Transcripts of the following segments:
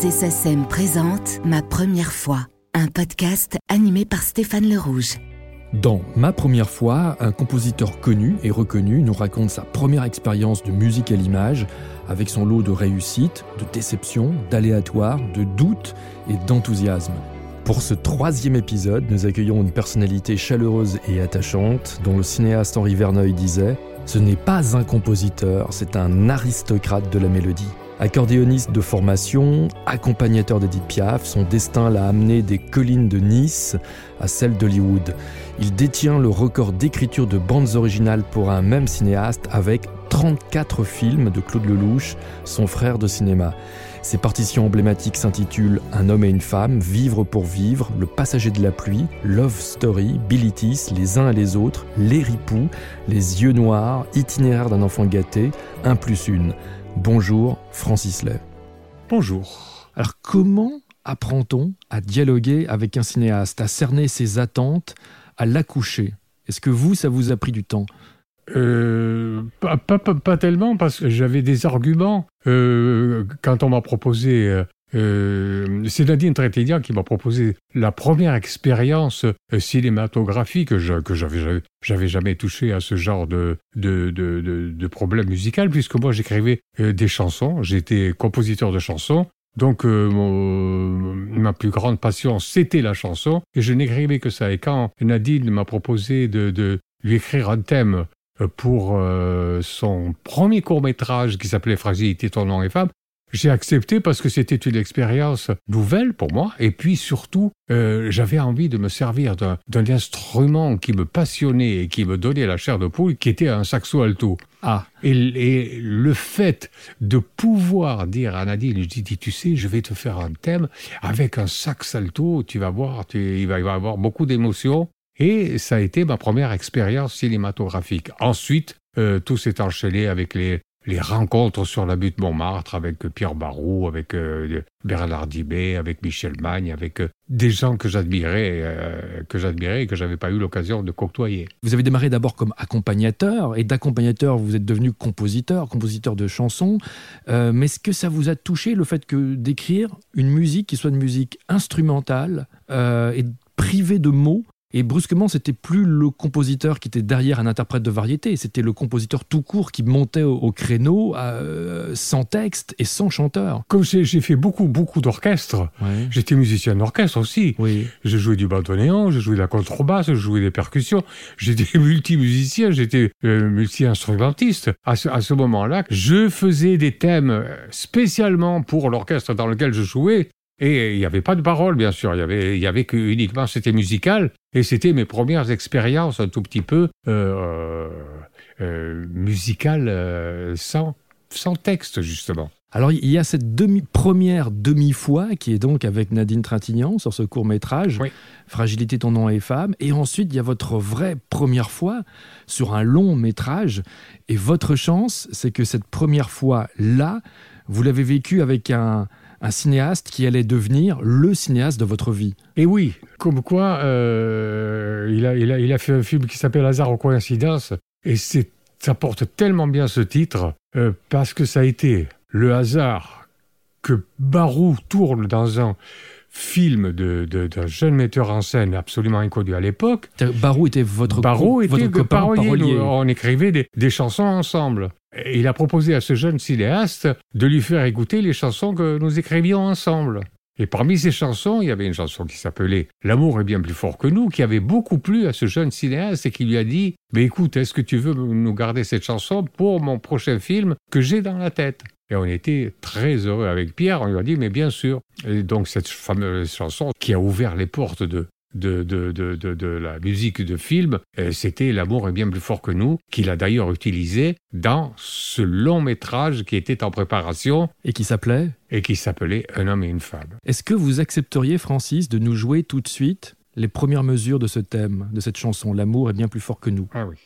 SSM présente Ma première fois, un podcast animé par Stéphane Le Rouge. Dans Ma première fois, un compositeur connu et reconnu nous raconte sa première expérience de musique à l'image, avec son lot de réussites, de déceptions, d'aléatoires, de doutes et d'enthousiasme. Pour ce troisième épisode, nous accueillons une personnalité chaleureuse et attachante dont le cinéaste Henri Verneuil disait ⁇ Ce n'est pas un compositeur, c'est un aristocrate de la mélodie ⁇ Accordéoniste de formation, accompagnateur d'Edith Piaf, son destin l'a amené des collines de Nice à celles d'Hollywood. Il détient le record d'écriture de bandes originales pour un même cinéaste avec 34 films de Claude Lelouch, son frère de cinéma. Ses partitions emblématiques s'intitulent Un homme et une femme, Vivre pour vivre, Le passager de la pluie, Love Story, Bilitis, Les uns et les autres, Les ripoux, Les yeux noirs, Itinéraire d'un enfant gâté, Un plus une. Bonjour Francis Lay. Bonjour. Alors comment apprend-on à dialoguer avec un cinéaste, à cerner ses attentes, à l'accoucher? Est-ce que vous, ça vous a pris du temps? Euh, pas, pas, pas, tellement parce que j'avais des arguments euh, quand on m'a proposé euh, euh, c'est Nadine Trétédia qui m'a proposé la première expérience euh, cinématographique que j'avais jamais touché à ce genre de problème musical puisque moi j'écrivais euh, des chansons, j'étais compositeur de chansons. Donc ma plus grande passion c'était la chanson et je n'écrivais que ça. Et quand Nadine m'a proposé de, de lui écrire un thème pour son premier court métrage qui s'appelait Fragilité, ton nom et femme, j'ai accepté parce que c'était une expérience nouvelle pour moi et puis surtout euh, j'avais envie de me servir d'un instrument qui me passionnait et qui me donnait la chair de poule qui était un saxo alto. Ah, et, et le fait de pouvoir dire à Nadine, je dis, tu sais, je vais te faire un thème avec un sax alto, tu vas voir, tu, il, va, y avoir beaucoup d'émotions. Et ça a été ma première expérience cinématographique. Ensuite, euh, tout s'est enchaîné avec les, les rencontres sur la butte Montmartre avec Pierre Barrault, avec euh, Bernard Dibé, avec Michel Magne, avec euh, des gens que j'admirais, euh, que j'admirais et que j'avais pas eu l'occasion de côtoyer. Vous avez démarré d'abord comme accompagnateur et d'accompagnateur vous êtes devenu compositeur, compositeur de chansons. mais est-ce que ça vous a touché le fait que d'écrire une musique qui soit une musique instrumentale et privée de mots et brusquement, c'était plus le compositeur qui était derrière un interprète de variété, c'était le compositeur tout court qui montait au, créneau euh, sans texte et sans chanteur. Comme j'ai fait beaucoup, beaucoup d'orchestres, j'étais musicien d'orchestre aussi. Oui. J'ai joué du bandoneon, j'ai joué de la contrebasse, j'ai joué des percussions, j'étais multimusicien, j'étais euh, multi-instrumentiste. À ce, à ce moment-là, je faisais des thèmes spécialement pour l'orchestre dans lequel je jouais, et il n'y avait pas de parole, bien sûr. Il y avait, il y avait que uniquement, c'était musical. Et c'était mes premières expériences un tout petit peu euh, euh, musicales euh, sans, sans texte, justement. Alors il y a cette demi, première demi-fois qui est donc avec Nadine Trintignant sur ce court métrage, Fragilité ton nom et femme, et ensuite il y a votre vraie première fois sur un long métrage, et votre chance c'est que cette première fois là, vous l'avez vécu avec un, un cinéaste qui allait devenir le cinéaste de votre vie. Et oui, comme quoi, euh, il, a, il, a, il, a, fait un film qui s'appelle Hasard aux coïncidences, et ça porte tellement bien ce titre, euh, parce que ça a été le hasard que Barou tourne dans un film d'un de, jeune metteur en scène absolument inconnu à l'époque. Barou était votre, Barou était votre copain parolier. on écrivait des, des chansons ensemble. Il a proposé à ce jeune cinéaste de lui faire écouter les chansons que nous écrivions ensemble. Et parmi ces chansons, il y avait une chanson qui s'appelait L'amour est bien plus fort que nous, qui avait beaucoup plu à ce jeune cinéaste et qui lui a dit Mais écoute, est-ce que tu veux nous garder cette chanson pour mon prochain film que j'ai dans la tête? Et on était très heureux avec Pierre. On lui a dit, mais bien sûr. Et donc, cette fameuse chanson qui a ouvert les portes de, de, de, de, de, la musique de film, euh, c'était L'amour est bien plus fort que nous, qu'il a d'ailleurs utilisé dans ce long métrage qui était en préparation. Et qui s'appelait Et qui s'appelait Un homme et une femme. Est-ce que vous accepteriez, Francis, de nous jouer tout de suite les premières mesures de ce thème, de cette chanson L'amour est bien plus fort que nous? Ah oui.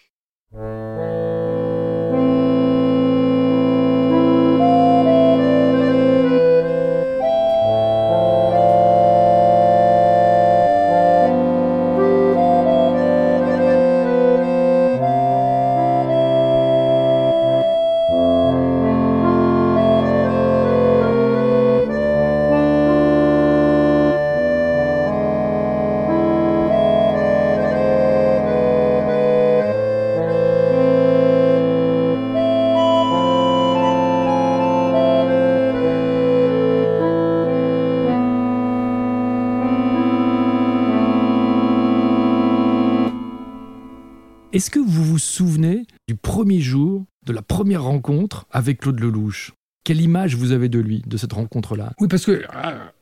Avec Claude Lelouch Quelle image vous avez de lui, de cette rencontre-là? Oui, parce que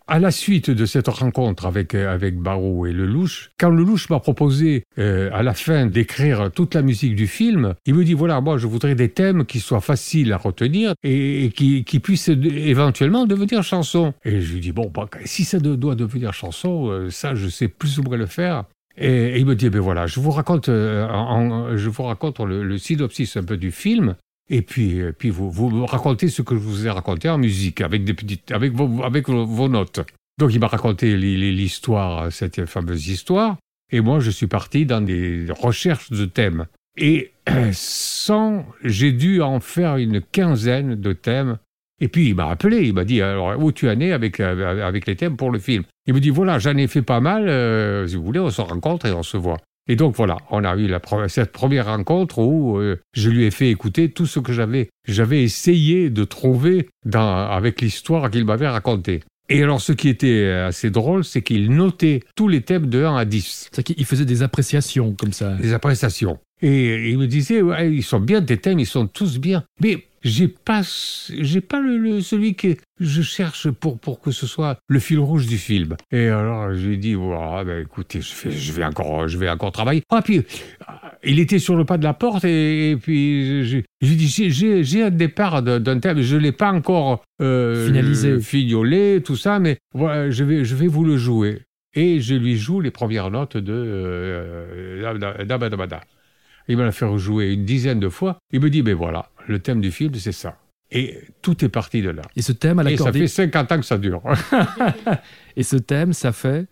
à la suite de cette rencontre avec, euh, avec et Lelouch, quand Lelouch m'a proposé euh, à la fin d'écrire toute la musique du film, il me dit voilà, moi je voudrais des thèmes qui soient faciles à retenir et, qui, puissent éventuellement devenir chansons. Et je lui dis bon, bah, si ça doit devenir chanson, euh, ça je sais plus moins le faire. Et, il me dit, ben voilà, je vous raconte, je vous raconte le, le, synopsis un peu du film, et puis, euh, puis vous, vous racontez ce que je vous ai raconté en musique, avec, des petites, avec, vos, avec vos notes. Donc il m'a raconté l'histoire, cette fameuse histoire, et moi je suis parti dans des recherches de thèmes. Et sans, j'ai dû en faire une quinzaine de thèmes. Et puis il m'a appelé, il m'a dit alors où tu en es avec, euh, avec les thèmes pour le film? Il me dit voilà j'en ai fait pas mal, euh, si vous voulez on se rencontre et on se voit. Et donc voilà, on a eu la, cette première rencontre où euh, je lui ai fait écouter tout ce que j'avais, j'avais essayé de trouver dans, avec l'histoire qu'il m'avait racontée. Et alors, ce qui était assez drôle, c'est qu'il notait tous les thèmes de 1 à 10. C'est qu'il faisait des appréciations comme ça. Des appréciations. Et il me disait, ouais, ils sont bien, tes thèmes, ils sont tous bien. Mais j'ai pas, j'ai pas le, celui que je cherche pour, pour que ce soit le fil rouge du film. Et alors, je lui ai dit, voilà, ben, écoutez, je, vais, je, vais encore, je vais encore travailler. Ah, puis, il était sur le pas de la porte et, puis, je, lui ai dit, j'ai un départ d'un thème, je l'ai pas encore euh, finalisé, fignolé, tout ça, mais voilà, je vais, je vais vous le jouer. Et je lui joue les premières notes de euh, euh il me l'a fait rejouer une dizaine de fois. Il me dit, ben voilà, le thème du film, c'est ça. Et tout est parti de là. Et ce thème à Et ça fait 50 ans que ça dure. Et ce thème, ça fait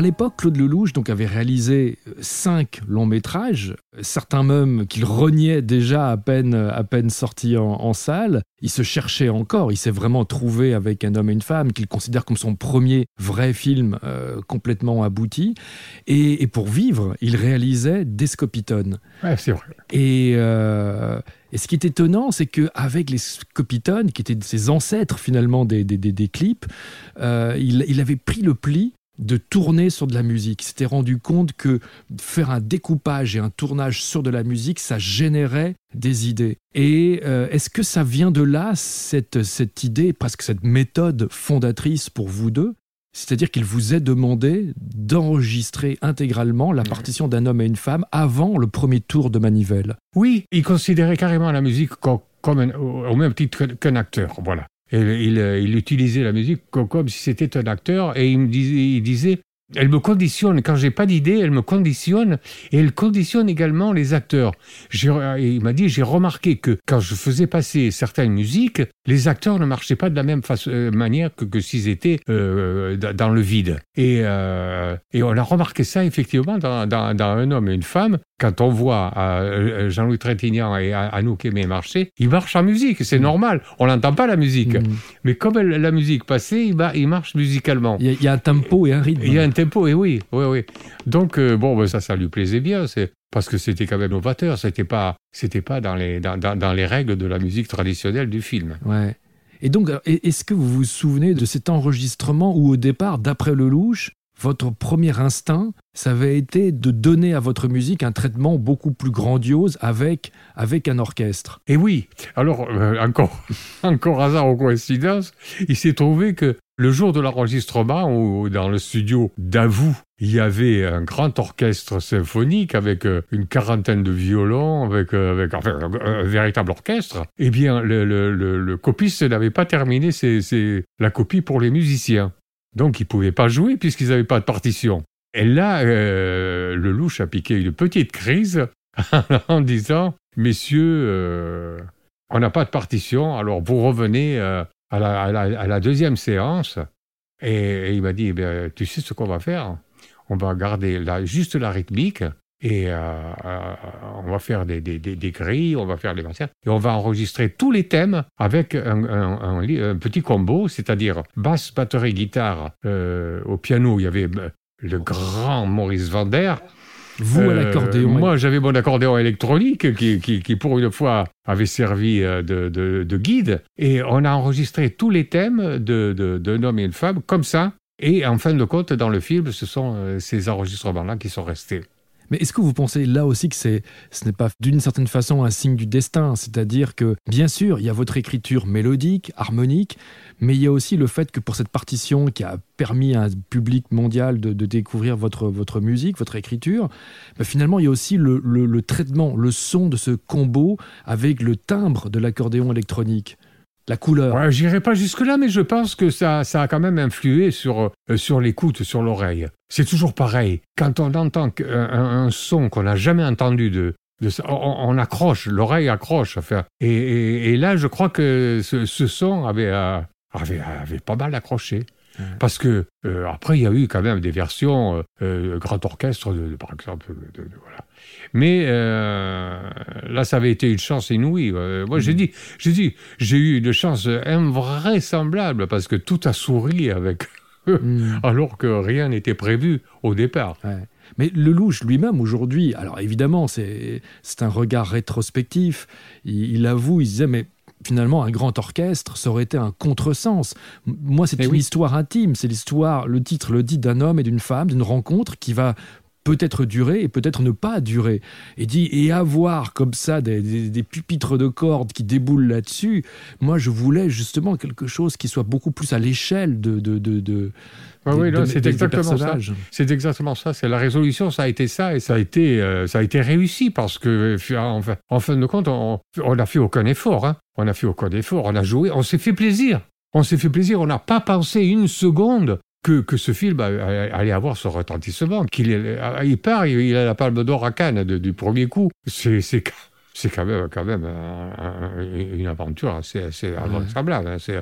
à l'époque, Claude Lelouch donc, avait réalisé euh, cinq longs métrages, certains même qu'il reniait déjà à peine, à peine sortis en, salle. Il se cherchait encore, il s'est vraiment trouvé avec un homme et une femme qu'il considère comme son premier vrai film euh, complètement abouti. Et, pour vivre, il réalisait des Scopitones. Ouais, c'est vrai. Et, euh, et ce qui est étonnant, c'est qu'avec les Scopitones, qui étaient ses ancêtres finalement des, des, clips, il, il avait pris le pli de tourner sur de la musique. S'était rendu compte que faire un découpage et un tournage sur de la musique, ça générait des idées. Et euh, est-ce que ça vient de là, cette, cette idée, presque cette méthode fondatrice pour vous deux? C'est-à-dire qu'il vous est demandé d'enregistrer intégralement la partition d'un homme et une femme avant le premier tour de manivelle. Oui, il considérait carrément la musique comme, au même titre qu'un acteur. Voilà. Euh, il, utilisait la musique comme, si c'était un acteur et il me disait, il disait elle me conditionne. Quand j'ai pas d'idée, elle me conditionne et elle conditionne également les acteurs. Il m'a dit, j'ai remarqué que quand je faisais passer certaines musiques, les acteurs ne marchaient pas de la même euh, manière que, s'ils étaient euh, dans le vide. Et, on a remarqué ça effectivement dans, Un homme et une femme quand on voit euh, Jean-Louis Trintignant et Anouk Aimé marcher, ils marchent en musique, c'est mm. normal. On n'entend pas la musique. Mm. Mais comme la musique passait, il, il marche musicalement. Il y, a, un tempo et un rythme. Il y a un tempo, et oui. oui, oui. Donc, euh, bon, ben, ça, ça lui plaisait bien. C'est parce que c'était quand même novateur. C'était pas, c'était pas dans les, dans, dans, les règles de la musique traditionnelle du film. Ouais. Et donc, est-ce que vous vous souvenez de cet enregistrement où, au départ, d'après Lelouch, votre premier instinct, ça avait été de donner à votre musique un traitement beaucoup plus grandiose avec, avec un orchestre. Et oui, alors euh, encore, encore hasard ou coïncidence, il s'est trouvé que le jour de l'enregistrement, dans le studio d'Avou, il y avait un grand orchestre symphonique avec euh, une quarantaine de violons, avec, euh, un, véritable orchestre. Eh bien, le, copiste n'avait pas terminé la copie pour les musiciens. Donc, ils ne pouvaient pas jouer puisqu'ils n'avaient pas de partition. Et là, euh, le louche a piqué une petite crise en disant Messieurs, on n'a pas de partition, alors vous revenez à la, à, la, deuxième séance. Et, il m'a dit eh Tu sais ce qu'on va faire? On va garder juste la rythmique et euh, euh, on va faire des, grilles, on va faire des concerts, et on va enregistrer tous les thèmes avec un, petit combo, c'est-à-dire basse, batterie, guitare. Euh, au piano, il y avait le grand Maurice Vander. Vous à l'accordéon Moi, j'avais mon accordéon électronique qui, pour une fois, avait servi de, guide. Et on a enregistré tous les thèmes d'un homme et une femme comme ça, et en fin de compte, dans le film, ce sont euh, ces enregistrements-là qui sont restés. Mais est-ce que vous pensez là aussi que c'est, ce n'est pas d'une certaine façon un signe du destin? C'est-à-dire que, bien sûr, il y a votre écriture mélodique, harmonique, mais il y a aussi le fait que pour cette partition qui a permis à un public mondial de, découvrir votre, votre musique, votre écriture, bah, finalement, il y a aussi le, traitement, le son de ce combo avec le timbre de l'accordéon électronique la couleur. Ouais, J'irai pas jusque-là, mais je pense que ça, ça a quand même influé sur, euh, sur l'écoute, sur l'oreille. C'est toujours pareil. Quand on entend un, un son qu'on n'a jamais entendu de, de on, accroche, l'oreille accroche. Enfin, et, et, là, je crois que ce, ce son avait, euh, avait, avait pas mal accroché. Parce que euh, après, il y a eu quand même des versions euh, euh, grand orchestre, de, par exemple. voilà. Mais là, ça avait été une chance inouïe. moi, j'ai mm. dit, j'ai dit, j'ai eu une chance invraisemblable parce que tout a souri avec mm. alors que rien n'était prévu au départ. Mais Lelouch lui-même aujourd'hui, alors évidemment, c'est un regard rétrospectif. Il, il avoue, il disait, mais finalement, un grand orchestre, ça aurait été un contresens. Moi, c'est une histoire intime. C'est l'histoire, le titre le dit d'un homme et d'une femme, d'une rencontre qui va peut-être durer et peut-être ne pas durer. Et dit et avoir comme ça des, pupitres de cordes qui déboulent là-dessus. Moi, je voulais justement quelque chose qui soit beaucoup plus à l'échelle de, de, de, oui, c'est exactement ça. C'est exactement ça. C'est la résolution, ça a été ça et ça a été, euh, ça a été réussi parce que, en, en fin de compte, on n'a fait aucun effort. Hein. On n'a fait aucun effort. On a joué, on s'est fait plaisir. On s'est fait plaisir. On n'a pas pensé une seconde que, que, ce film allait avoir ce retentissement. Qu'il il part, il a la palme d'or à Cannes du premier coup. C'est c'est quand même, quand même une aventure assez, assez,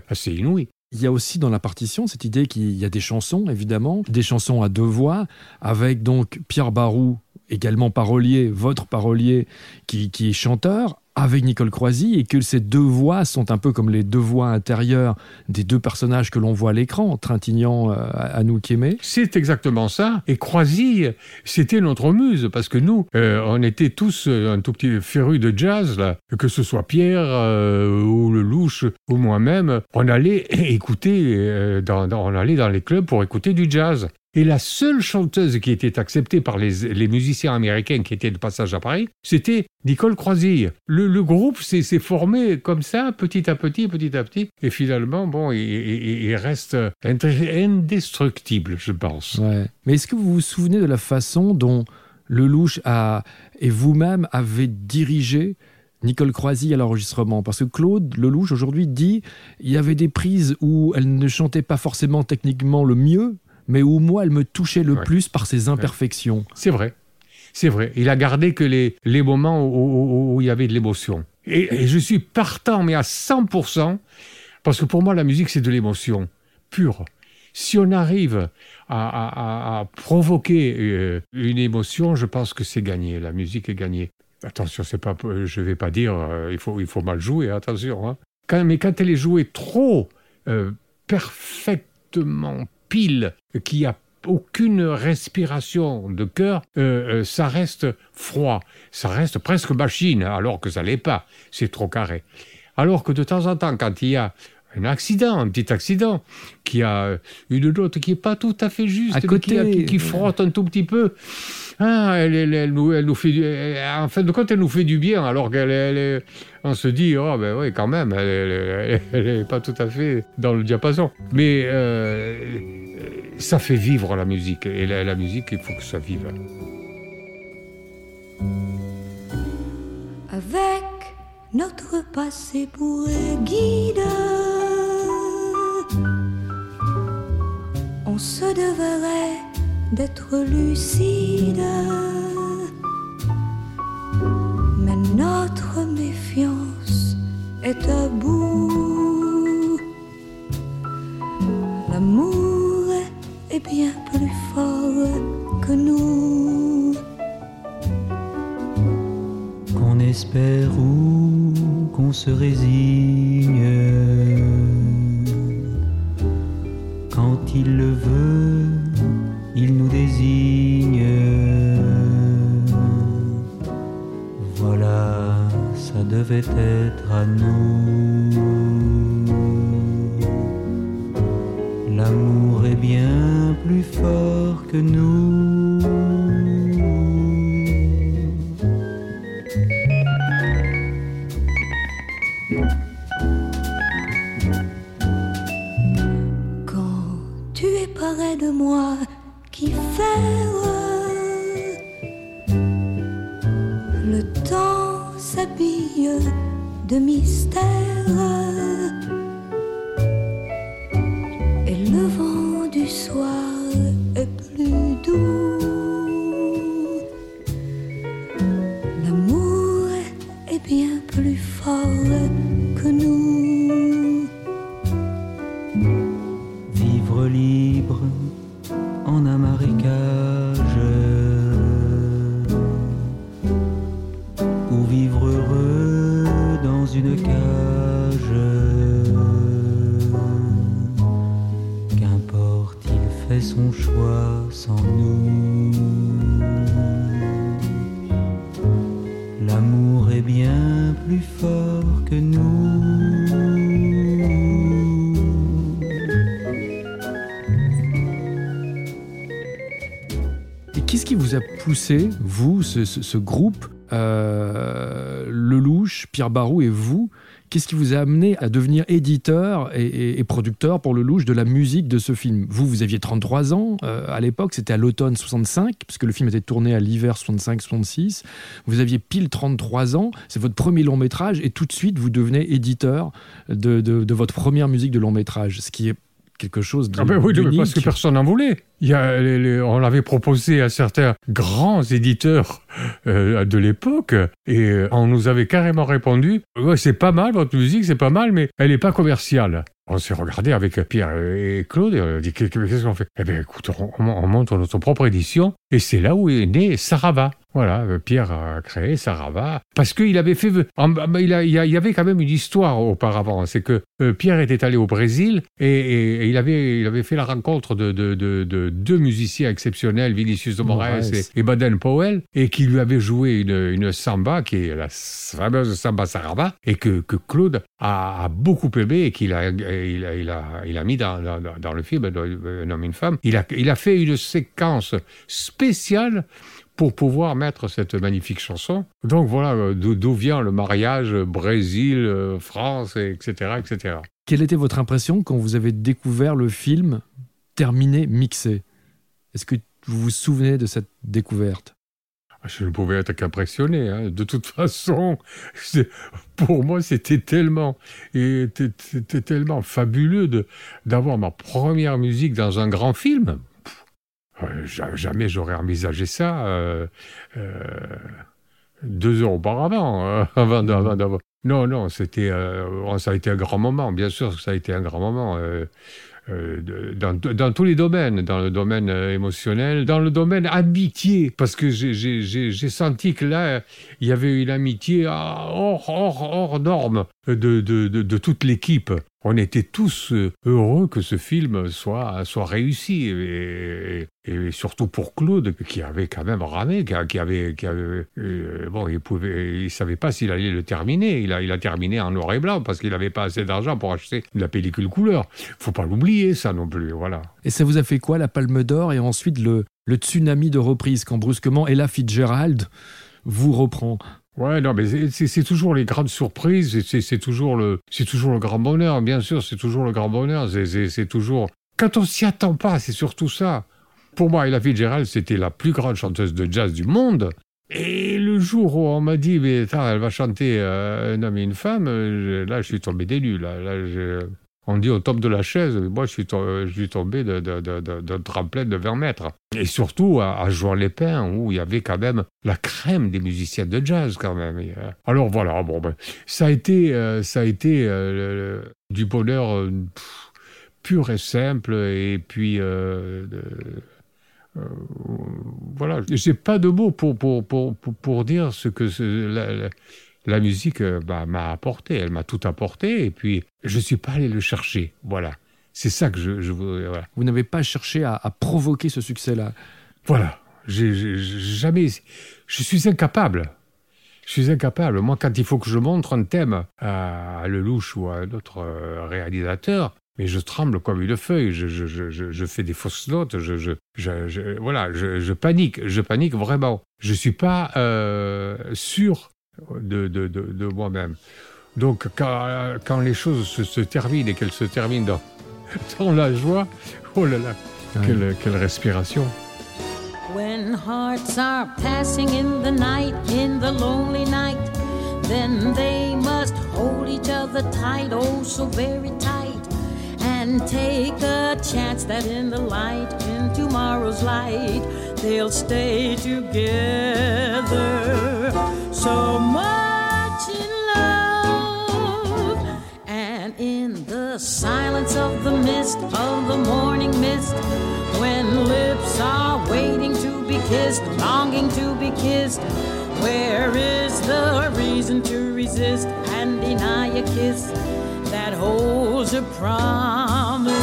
assez inouïe. Il y a aussi dans la partition cette idée qu'il y a des chansons, évidemment, des chansons à deux voix, avec donc Pierre Barou, également parolier, votre parolier, qui, qui est chanteur, avec Nicole Croisy et que ces deux voix sont un peu comme les deux voix intérieures des deux personnages que l'on voit à l'écran, Trintignant, à nous Kémé. C'est exactement ça. Et Croisy, c'était notre muse parce que nous, euh, on était tous euh, un tout petit féru de jazz, que ce soit Pierre euh, ou le Louche ou moi-même, on allait écouter, on allait dans les clubs pour écouter du jazz. Et la seule chanteuse qui était acceptée par les, musiciens américains qui étaient de passage à Paris, c'était Nicole Croisille. Le, groupe s'est formé comme ça, petit à petit, petit à petit, et finalement, bon, il, reste indestructible, je pense. Mais est-ce que vous vous souvenez de la façon dont Lelouch a, et vous-même avez dirigé Nicole Croisy à l'enregistrement? Parce que Claude Lelouch aujourd'hui dit il y avait des prises où elle ne chantait pas forcément techniquement le mieux, mais où moi, elle me touchait le plus par ses imperfections. C'est vrai. C'est vrai. Il a gardé que les, les moments où, il y avait de l'émotion. Et, je suis partant, mais à 100%, parce que pour moi, la musique, c'est de l'émotion pure. Si on arrive à, provoquer euh, une émotion, je pense que c'est gagné. La musique est gagnée. Attention, c'est pas, je ne vais pas dire euh, il, faut, il faut mal jouer, attention. Hein. mais quand elle est jouée trop euh, parfaitement pile, qui a aucune respiration de cœur, euh, euh, ça reste froid, ça reste presque machine, alors que ça l'est pas, c'est trop carré. Alors que de temps en temps, quand il y a un accident, un petit accident, qui a une note qui est pas tout à fait juste, À mais côté. qui, a- qui- qui frotte un tout petit peu. Ah, elle, elle- elle nous, elle nous fait du, elle- en fin de compte, elle nous fait du bien, alors qu'elle on se dit, oh ben oui, quand même, elle, elle, elle- elle est pas tout à fait dans le diapason. Mais euh, ça fait vivre la musique, et la, la musique, il faut que ça vive. avec notre passé pour guide. On se devrait d'être lucide, mais notre méfiance est à bout. L'amour est bien plus fort que nous. qu'on espère ou qu'on se résigne. Il le veut, il nous désigne. Voilà, ça devait être à nous. L'amour est bien plus fort que nous. De mystère poussé, vous, ce, ce- ce groupe, euh, Lelouch, Pierre Barou et vous, qu'est-ce qui vous a amené à devenir éditeur et, et- et producteur pour Lelouch de la musique de ce film? Vous, vous aviez 33 ans euh, à l'époque, c'était à l'automne 65, puisque le film était tourné à l'hiver 65-66. Vous aviez pile 33 ans, c'est votre premier long métrage, et tout de suite, vous devenez éditeur de, de- de votre première musique de long métrage, ce qui est quelque chose de Ah ben oui, parce que personne n'en voulait. On l'avait proposé à certains grands éditeurs euh, de l'époque et on nous avait carrément répondu c'est pas mal votre musique, c'est pas mal, mais elle n'est pas commerciale. On s'est regardé avec Pierre et Claude et on a dit Qu'est- qu'est-ce qu'on fait? Eh bien écoute, on, on monte notre propre édition et c'est là où est né Sarava. Voilà, Pierre a créé Sarava parce qu'il avait fait. Il, il y avait quand même une histoire auparavant. C'est que euh, Pierre était allé au Brésil et, il, avait, fait la rencontre de deux musiciens exceptionnels, Vinicius de Moraes Moraes. et, et Baden Powell, et qui lui avaient joué une, une samba qui est la fameuse samba Sarava et que, que Claude a, a beaucoup aimé et qu'il a, il a, il a, il a mis dans, dans, dans le film dans Un homme une femme. Il a, il a fait une séquence spéciale pour pouvoir mettre cette magnifique chanson. Donc voilà euh, d'où vient le mariage Brésil, euh, France, et etc., etc. Quelle était votre impression quand vous avez découvert le film terminé, mixé Est-ce que vous vous souvenez de cette découverte? Je ne pouvais être qu'impressionné. hein. De toute façon, pour moi, c'était tellement, tellement fabuleux d'avoir ma première musique dans un grand film. Euh, ja- jamais j'aurais envisagé ça euh, euh, deux heures auparavant, euh, avant d'avoir. Non, non, c'était, ça a été un grand moment. Bien sûr ça a été un grand moment. Euh, dans, dans tous les domaines, dans le domaine euh, émotionnel, dans le domaine amitié, parce que j'ai- senti que là, il y avait une amitié hors, hors, hors norme de, de, de toute l'équipe. On était tous euh, heureux que ce film soit, soit réussi. Et, surtout pour Claude, qui avait quand même ramé, qui, avait. Euh, bon, il pouvait, il savait pas s'il allait le terminer. Il a, il terminé en noir et blanc parce qu'il n'avait pas assez d'argent pour acheter la pellicule couleur. faut pas l'oublier, ça non plus. Voilà. Et ça vous a fait quoi, la Palme d'Or et ensuite le, le tsunami de reprise quand brusquement Ella Fitzgerald vous reprend? Ouais, non, mais c'est toujours les grandes surprises, c'est toujours le, c'est toujours le grand bonheur, bien sûr, c'est toujours le grand bonheur, c'est toujours quand on s'y attend pas, c'est surtout ça. Pour moi, Ella Fitzgerald, c'était la plus grande chanteuse de jazz du monde. Et le jour où on m'a dit, mais attends, elle va chanter euh, un homme et une femme, là, je suis tombé d'élu. Là, là on dit au top de la chaise, moi je suis, tombé d'un tremplin de 20 mètres. Et surtout à, à Jouan-les-Pins, où il y avait quand même la crème des musiciens de jazz quand même. Euh, alors voilà, bon, ben, ça a été, euh, ça a été euh, du bonheur pur et simple, et puis... voilà, j'ai pas de mots pour, pour, pour, pour, dire ce que musique euh, bah, m'a apporté, elle m'a tout apporté, et puis je ne suis pas allé le chercher. Voilà. C'est ça que je, je veux. Vous n'avez pas cherché à, provoquer ce succès-là? Voilà. J'ai jamais. Je suis incapable. Je suis incapable. Moi, quand il faut que je montre un thème à, Lelouch ou à un autre euh, réalisateur, mais je tremble comme une feuille, je, je, je, je fais des fausses notes, je, voilà, je, panique, je panique vraiment. Je ne suis pas euh, sûr de, de, de, de moi-même. Donc quand, quand, les choses se, se terminent et qu'elles se terminent dans, dans, la joie, oh là là, quelle, quelle respiration. When hearts are passing in the night, in the lonely night, then they must hold each other tight, oh so very tight, and take a chance that in the light, in tomorrow's light, they'll stay together. Of the morning mist, when lips are waiting to be kissed, longing to be kissed. Where is the reason to resist and deny a kiss that holds a promise?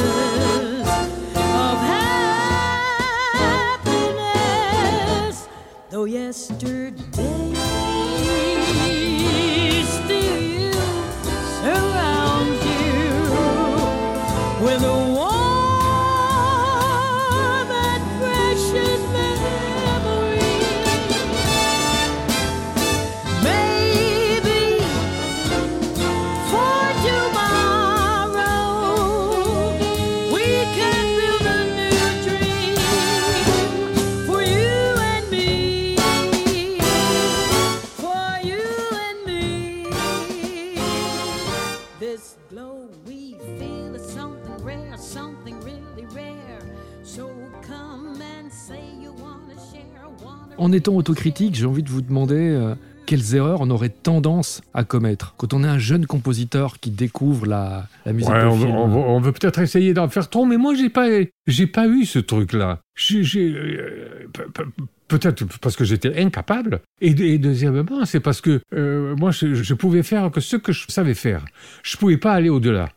Of happiness though yesterday En étant autocritique, j'ai envie de vous demander euh, quelles erreurs on aurait tendance à commettre quand on est un jeune compositeur qui découvre la, la musique Ouais, de on, veut- film. on veut, on veut peut-être essayer d'en faire trop, mais moi j'ai pas, j'ai pas eu ce truc-là. J'ai, j'ai, euh, pe- pe- peut-être parce que j'étais incapable, et, et deuxièmement, c'est parce que euh, moi je, je pouvais faire que ce que je savais faire. Je pouvais pas aller au-delà.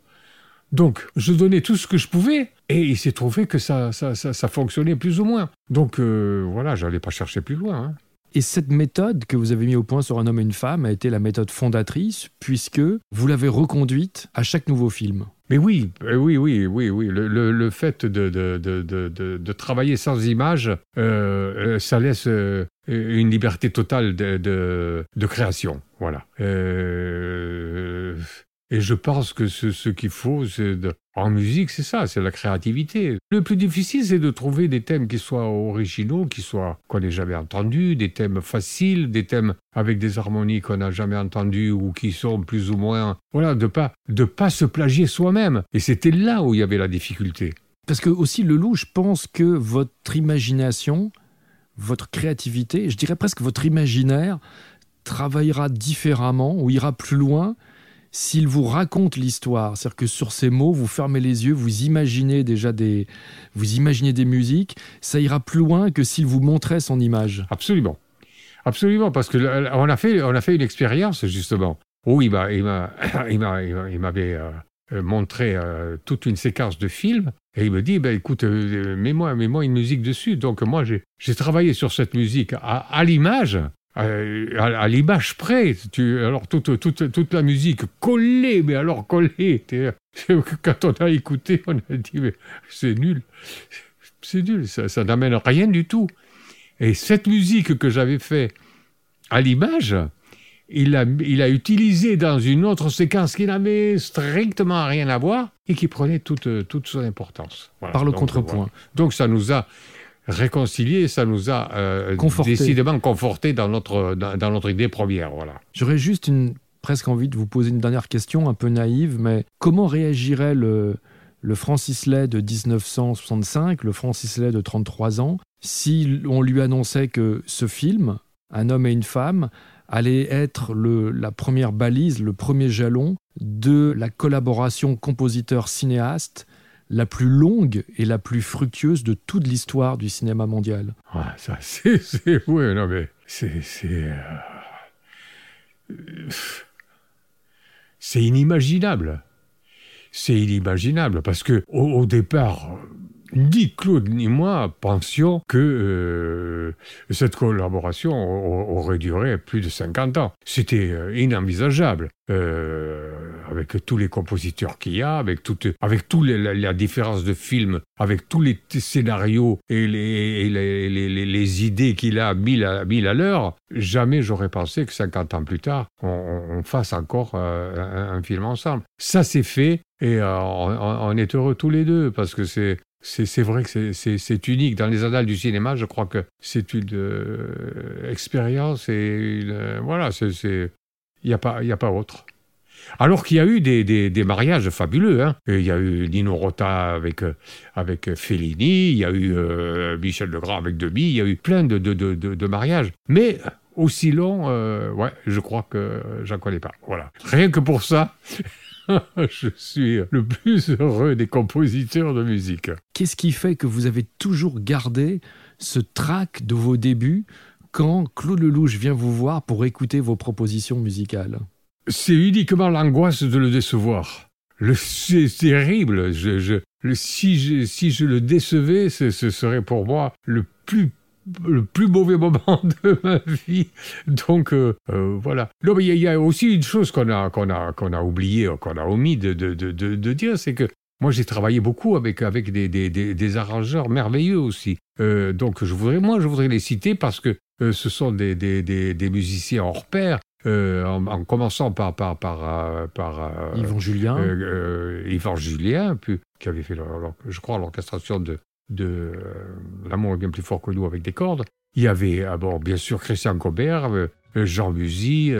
Donc, je donnais tout ce que je pouvais, et il s'est trouvé que ça, ça, ça, ça fonctionnait plus ou moins. Donc euh, voilà, j'allais pas chercher plus loin. hein. Et cette méthode que vous avez mis au point sur un homme et une femme a été la méthode fondatrice puisque vous l'avez reconduite à chaque nouveau film. Mais oui, euh, oui, oui, oui, oui. Le, le- le fait de, de, de, de, travailler sans image, euh, ça laisse euh, une liberté totale de, de, de création. Voilà. Euh, et je pense que ce, qu'il faut, de- en musique, c'est ça, c'est la créativité. Le plus difficile, c'est de trouver des thèmes qui soient originaux, qui soient qu'on n'ait jamais entendus, des thèmes faciles, des thèmes avec des harmonies qu'on n'a jamais entendues ou qui sont plus ou moins, voilà, de pas de pas se plagier soi-même. Et c'était là où il y avait la difficulté. Parce que aussi Leloup, je pense que votre imagination, votre créativité, je dirais presque votre imaginaire, travaillera différemment ou ira plus loin s'il vous raconte l'histoire. C'est-à-dire que sur ces mots, vous fermez les yeux, vous imaginez déjà des, vous imaginez des musiques, ça ira plus loin que s'il vous montrait son image. Absolument. Absolument, parce que là, on a fait, on a fait une expérience, justement, où il m'a, il m'a, il m'a- il m'a- il m'avait, euh, euh, euh, toute une séquence de films. Et il me dit, ben, écoute, euh, mets-moi mets une musique dessus. Donc moi, j'ai travaillé sur cette musique à l'image, à, à l'image près. Tu, alors toute, toute, toute la musique collée, mais alors collée. Quand on a écouté, on a dit, mais c'est nul. C'est nul, ça, ça n'amène rien du tout. Et cette musique que j'avais fait à l'image, il a, il a utilisé dans une autre séquence qui n'avait strictement rien à voir et qui prenait toute, toute son importance. Voilà. Par le donc, contrepoint. voilà. Donc ça nous a réconciliés, ça nous a euh, Conforté. décidément conforté dans notre, dans, dans notre idée première. Voilà. J'aurais juste une, presque envie de vous poser une dernière question, un peu naïve, mais comment réagirait le, le Francis Lay de 1965, le Francis Lay de 33 ans, si on lui annonçait que ce film, Un homme et une femme, allait être le, la première balise, le premier jalon de la collaboration compositeur-cinéaste la plus longue et la plus fructueuse de toute l'histoire du cinéma mondial. Ouais, ça, c'est. c'est- Ouais, non, mais. C'est. C'est. euh, C'est inimaginable. C'est inimaginable parce que au, au départ, ni Claude ni moi pensions que euh, cette collaboration aurait duré plus de 50 ans. C'était euh, inenvisageable. Euh, avec tous les compositeurs qu'il y a, avec toute, avec tous les, la, différence de films, avec tous les scénarios et les, les, les- idées qu'il a mille à, mille à l'heure, jamais j'aurais pensé que 50 ans plus tard, on, fasse encore euh, un, film ensemble. Ça c'est fait et euh, on, est heureux tous les deux parce que c'est c'est vrai que c'est- unique. Dans les annales du cinéma, je crois que c'est une euh, expérience et une, euh, voilà, il n'y a, a pas autre. Alors qu'il y a eu des, mariages fabuleux. Hein. Il y a eu Nino Rota avec, euh, avec Fellini, il y a eu euh, Michel Legrand avec Deby, il y a eu plein de mariages. Mais aussi long, euh, ouais, je crois que j'en connais pas. Voilà. Rien que pour ça, je suis le plus heureux des compositeurs de musique. Qu'est-ce qui fait que vous avez toujours gardé ce trac de vos débuts quand Claude Lelouch vient vous voir pour écouter vos propositions musicales? C'est uniquement l'angoisse de le décevoir. C'est terrible. Le- si, je, si je le décevais, ce, serait pour moi le plus le plus mauvais moment de ma vie. Donc euh, euh, voilà. Non, mais il y, a- aussi une chose qu'on a qu'on a qu'on a oublié, qu'on a omis de, de, de, de, dire, c'est que moi j'ai travaillé beaucoup avec avec des, des, des, arrangeurs merveilleux aussi. Euh, donc je voudrais moi je voudrais les citer parce que ce sont des musiciens hors pair. Euh, en, en commençant par par par euh, par euh, Yvon Julien Yvan Julien, puis, qui avait fait, je crois, l'orchestration de, de L'amour est bien plus fort que nous avec des cordes. Il y avait, ah bon, bien sûr, Christian Cobert, Jean Musy,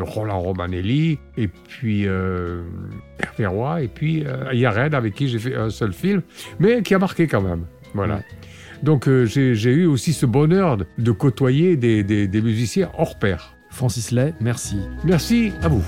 Roland Romanelli, et puis euh, Hervé Roy, et puis euh, Yaren, avec qui j'ai fait un seul film, mais qui a marqué quand même. Voilà. Ouais. Donc euh, j'ai eu aussi ce bonheur de, de côtoyer des, des- des musiciens hors pair. Francis Lay, merci. Merci à vous.